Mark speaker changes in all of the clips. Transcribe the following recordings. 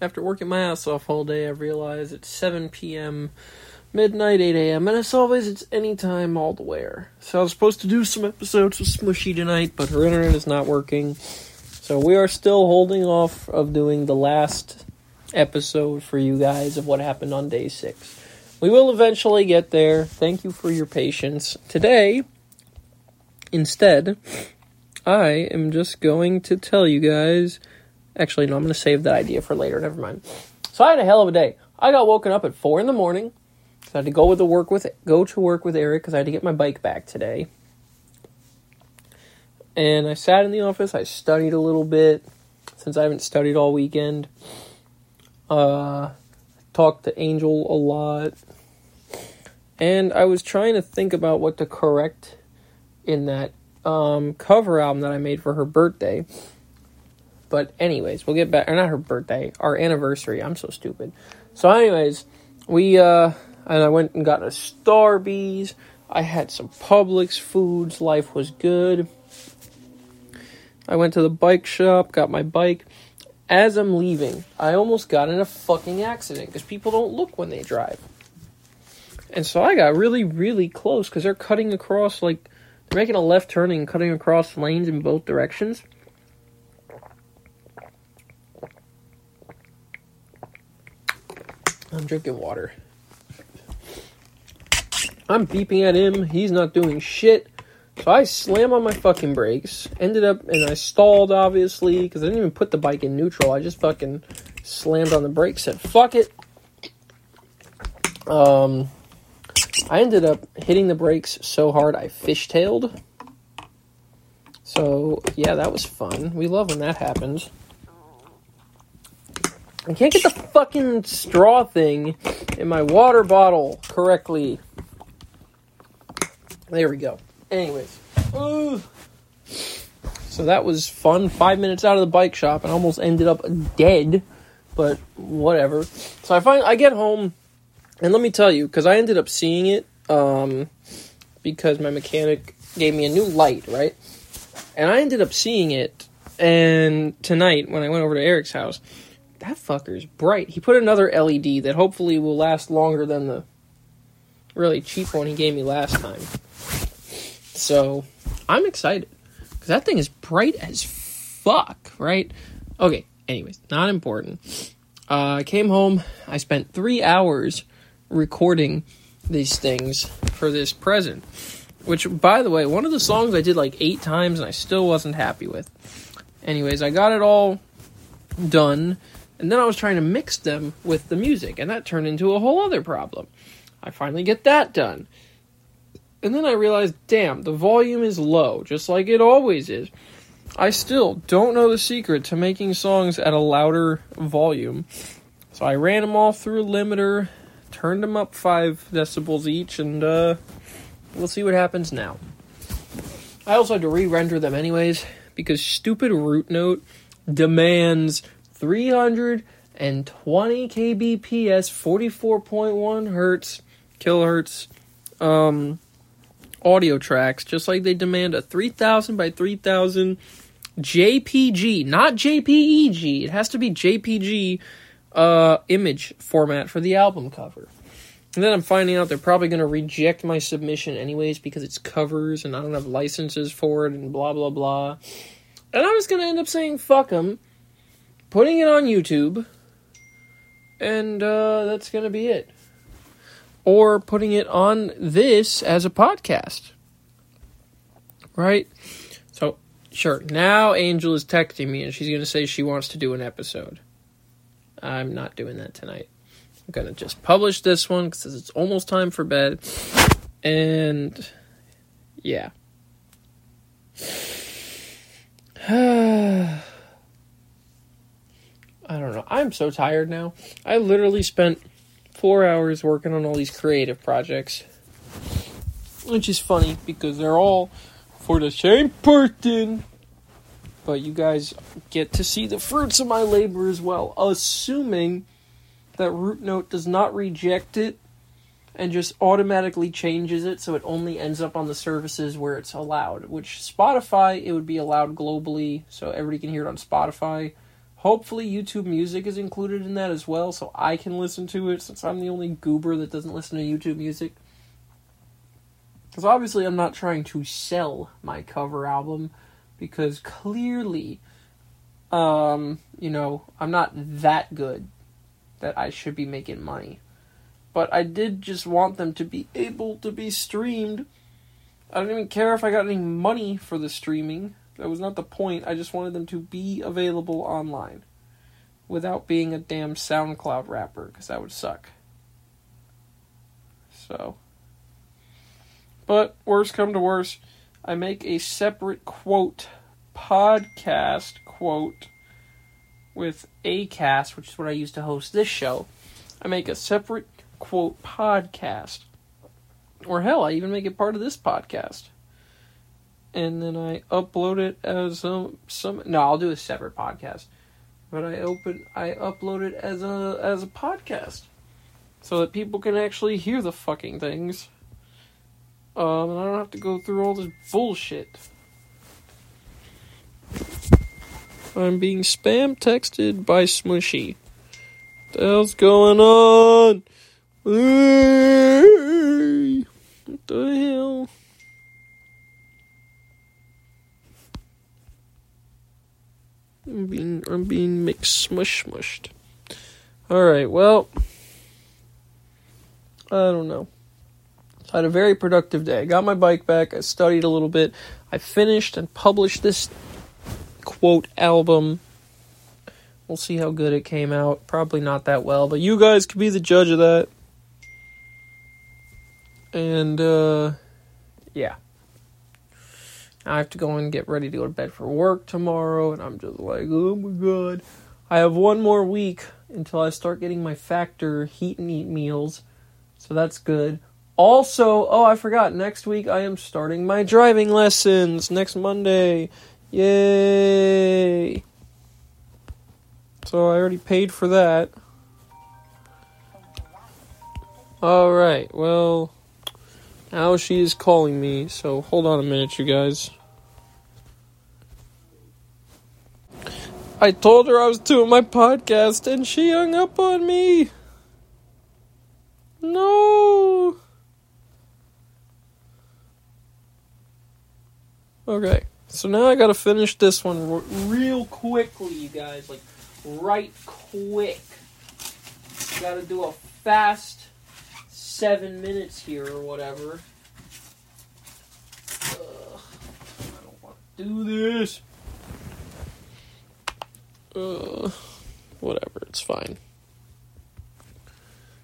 Speaker 1: After working my ass off all day, I realize it's 7 p.m., midnight, 8 a.m., and as always, it's anytime, all the where. So I was supposed to do some episodes with Smushy tonight, but her internet is not working. So we are still holding off of doing the last episode for you guys of what happened on day six. We will eventually get there. Thank you for your patience. Today, instead, I am just going to tell you guys. Actually, no, I'm going to save that idea for later. Never mind. So I had a hell of a day. I got woken up at four in the morning. I had to go with the work with go to work with Eric because I had to get my bike back today. And I sat in the office. I studied a little bit since I haven't studied all weekend. Uh, talked to Angel a lot. And I was trying to think about what to correct in that um, cover album that I made for her birthday. But anyways, we'll get back. Or not her birthday, our anniversary. I'm so stupid. So, anyways, we uh, and I went and got a Starbies. I had some Publix foods. Life was good. I went to the bike shop, got my bike. As I'm leaving, I almost got in a fucking accident because people don't look when they drive. And so I got really, really close because they're cutting across, like, they're making a left turning and cutting across lanes in both directions. I'm drinking water. I'm beeping at him. He's not doing shit. So I slam on my fucking brakes. Ended up, and I stalled, obviously, because I didn't even put the bike in neutral. I just fucking slammed on the brakes, said, fuck it. Um, I ended up hitting the brakes so hard I fishtailed. So, yeah, that was fun. We love when that happens. I can't get the fucking straw thing in my water bottle correctly. There we go. Anyways. Ugh. So that was fun. Five minutes out of the bike shop and almost ended up dead. But whatever. So I find I get home and let me tell you, because I ended up seeing it, um, because my mechanic gave me a new light, right? And I ended up seeing it and tonight when I went over to Eric's house, that fucker's bright. He put another LED that hopefully will last longer than the really cheap one he gave me last time. So I'm excited because that thing is bright as fuck, right? Okay, anyways, not important. Uh, I came home. I spent three hours recording these things for this present. Which, by the way, one of the songs I did like eight times and I still wasn't happy with. Anyways, I got it all done, and then I was trying to mix them with the music, and that turned into a whole other problem. I finally get that done. And then I realized, damn, the volume is low, just like it always is. I still don't know the secret to making songs at a louder volume. So I ran them all through a limiter, turned them up 5 decibels each, and uh, we'll see what happens now. I also had to re render them anyways, because stupid root note demands 320 kbps, 44.1 hertz, kilohertz, um, audio tracks, just like they demand a 3000 by 3000 JPG, not JPEG. It has to be JPG uh, image format for the album cover. And then I'm finding out they're probably going to reject my submission anyways because it's covers and I don't have licenses for it and blah blah blah. And I'm just going to end up saying fuck them, putting it on YouTube, and uh, that's going to be it. Or putting it on this as a podcast. Right? So, sure, now Angel is texting me and she's going to say she wants to do an episode. I'm not doing that tonight. I'm going to just publish this one because it's almost time for bed. And yeah. I don't know. I'm so tired now. I literally spent four hours working on all these creative projects. Which is funny because they're all for the same person. But you guys get to see the fruits of my labor as well, assuming that RouteNote does not reject it and just automatically changes it so it only ends up on the services where it's allowed. Which Spotify, it would be allowed globally, so everybody can hear it on Spotify. Hopefully, YouTube Music is included in that as well, so I can listen to it since I'm the only goober that doesn't listen to YouTube Music. Because obviously, I'm not trying to sell my cover album, because clearly, um, you know, I'm not that good that I should be making money. But I did just want them to be able to be streamed. I don't even care if I got any money for the streaming. That was not the point. I just wanted them to be available online without being a damn SoundCloud rapper, because that would suck. So. But worst come to worst, I make a separate quote podcast quote with Acast, which is what I use to host this show. I make a separate quote podcast. Or hell, I even make it part of this podcast. And then I upload it as um, some no, I'll do a separate podcast. But I open I upload it as a as a podcast. So that people can actually hear the fucking things. Um, and I don't have to go through all this bullshit. I'm being spam texted by Smushy. What the hell's going on? What the hell? I'm being I'm being mixed smush smushed. Alright, well I don't know. I had a very productive day. I got my bike back. I studied a little bit. I finished and published this quote album. We'll see how good it came out. Probably not that well, but you guys could be the judge of that. And uh yeah. I have to go and get ready to go to bed for work tomorrow and I'm just like, "Oh my god. I have one more week until I start getting my factor heat and eat meals." So that's good. Also, oh, I forgot. Next week I am starting my driving lessons next Monday. Yay! So I already paid for that. Alright, well, now she is calling me, so hold on a minute, you guys. I told her I was doing my podcast and she hung up on me. No. Okay, so now I gotta finish this one r- real quickly, you guys. Like, right quick. Gotta do a fast seven minutes here or whatever. Ugh, I don't want to do this. Ugh, whatever, it's fine.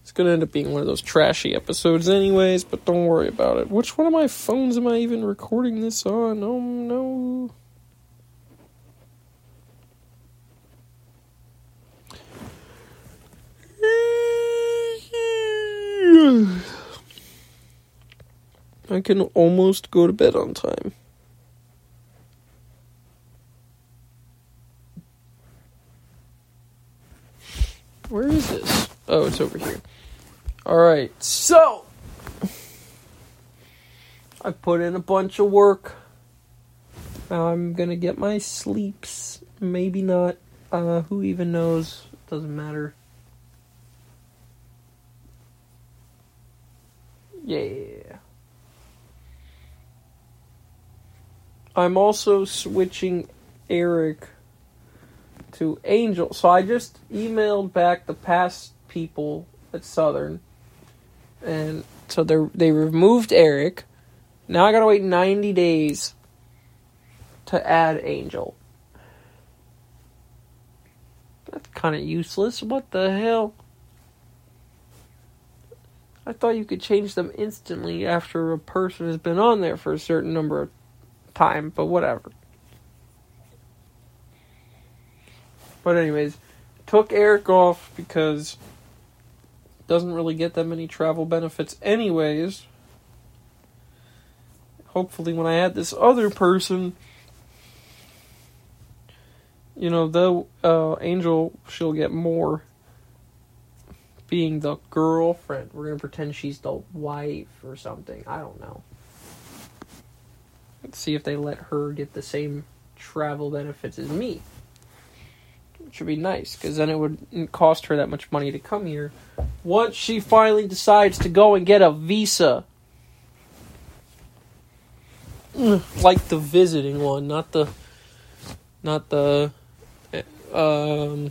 Speaker 1: It's gonna end up being one of those trashy episodes, anyways, but don't worry about it. Which one of my phones am I even recording this on? Oh no. I can almost go to bed on time. Where is this? Oh, it's over here. Alright, so. I put in a bunch of work. Now I'm gonna get my sleeps. Maybe not. Uh, who even knows? Doesn't matter. Yeah. I'm also switching Eric to Angel. So I just emailed back the past people at Southern, and so they they removed Eric. Now I gotta wait 90 days to add Angel. That's kind of useless. What the hell? I thought you could change them instantly after a person has been on there for a certain number of time, but whatever. But anyways, took Eric off because doesn't really get that many travel benefits anyways. Hopefully when I add this other person, you know, the uh, Angel she'll get more being the girlfriend. We're gonna pretend she's the wife or something. I don't know. See if they let her get the same travel benefits as me. which would be nice because then it wouldn't cost her that much money to come here. Once she finally decides to go and get a visa, like the visiting one, not the, not the, um,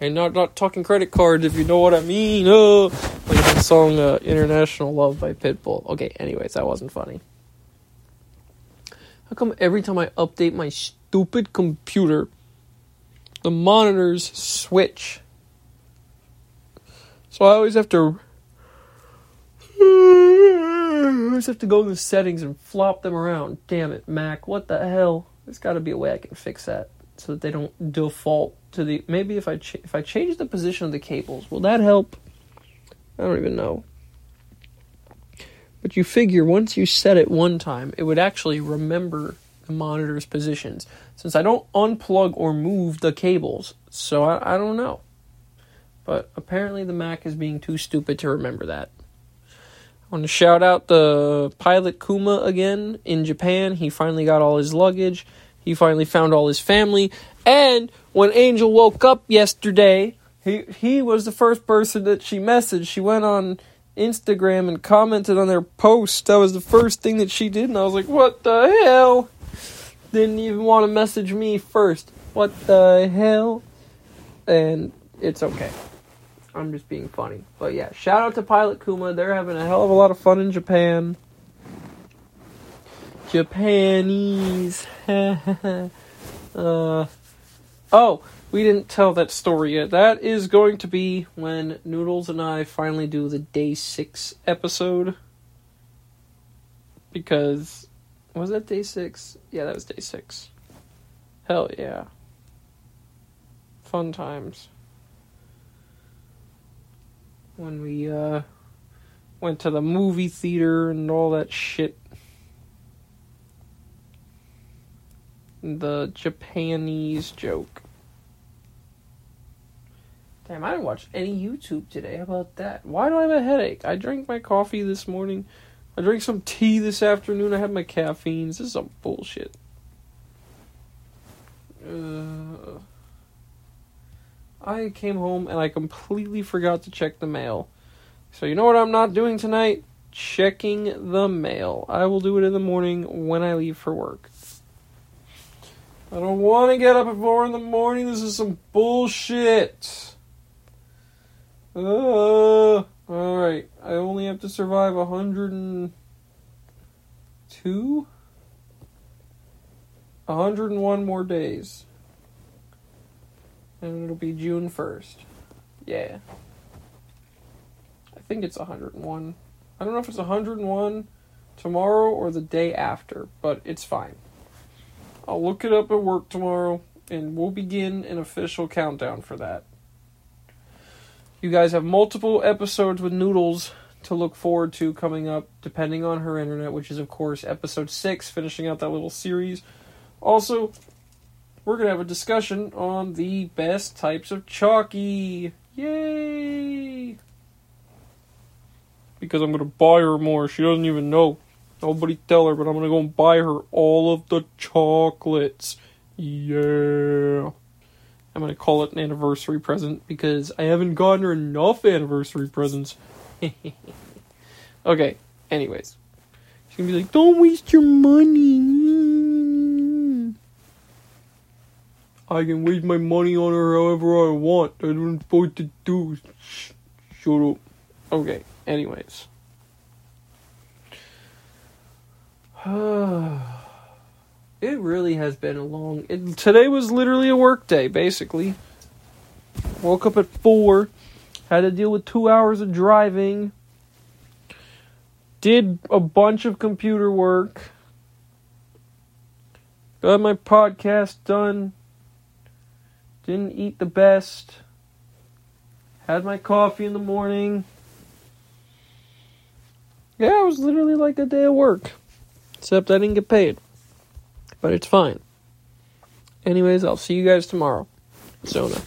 Speaker 1: and not not talking credit cards if you know what I mean. Oh, like that song uh, "International Love" by Pitbull. Okay, anyways, that wasn't funny. How come every time I update my stupid computer, the monitors switch? So I always have to. I always have to go in the settings and flop them around. Damn it, Mac! What the hell? There's got to be a way I can fix that so that they don't default to the. Maybe if I ch- if I change the position of the cables, will that help? I don't even know. But you figure once you set it one time, it would actually remember the monitor's positions. Since I don't unplug or move the cables, so I, I don't know. But apparently the Mac is being too stupid to remember that. I want to shout out the pilot Kuma again in Japan. He finally got all his luggage. He finally found all his family. And when Angel woke up yesterday, he he was the first person that she messaged. She went on Instagram and commented on their post. That was the first thing that she did, and I was like, "What the hell?" Didn't even want to message me first. What the hell? And it's okay. I'm just being funny. But yeah, shout out to Pilot Kuma. They're having a hell of a lot of fun in Japan. Japanese. uh, oh, we didn't tell that story yet. That is going to be when Noodles and I finally do the day six episode. Because. Was that day six? Yeah, that was day six. Hell yeah. Fun times. When we, uh. Went to the movie theater and all that shit. The Japanese joke. Damn, I didn't watch any YouTube today. How about that? Why do I have a headache? I drank my coffee this morning. I drank some tea this afternoon. I had my caffeines. This is some bullshit. Uh, I came home and I completely forgot to check the mail. So, you know what I'm not doing tonight? Checking the mail. I will do it in the morning when I leave for work. I don't want to get up at 4 in the morning. This is some bullshit. Uh, alright. I only have to survive 102? 101 more days. And it'll be June 1st. Yeah. I think it's 101. I don't know if it's 101 tomorrow or the day after, but it's fine. I'll look it up at work tomorrow and we'll begin an official countdown for that. You guys have multiple episodes with Noodles to look forward to coming up, depending on her internet, which is, of course, episode 6, finishing out that little series. Also, we're going to have a discussion on the best types of chalky. Yay! Because I'm going to buy her more. She doesn't even know. Nobody tell her, but I'm going to go and buy her all of the chocolates. Yeah. I'm gonna call it an anniversary present because I haven't gotten her enough anniversary presents. okay, anyways. She's gonna be like, don't waste your money. I can waste my money on her however I want. I don't supposed to do. Shh, shut up. Okay, anyways. It really has been a long. It, today was literally a work day, basically. Woke up at four, had to deal with two hours of driving, did a bunch of computer work, got my podcast done, didn't eat the best, had my coffee in the morning. Yeah, it was literally like a day of work, except I didn't get paid but it's fine. Anyways, I'll see you guys tomorrow. Zona.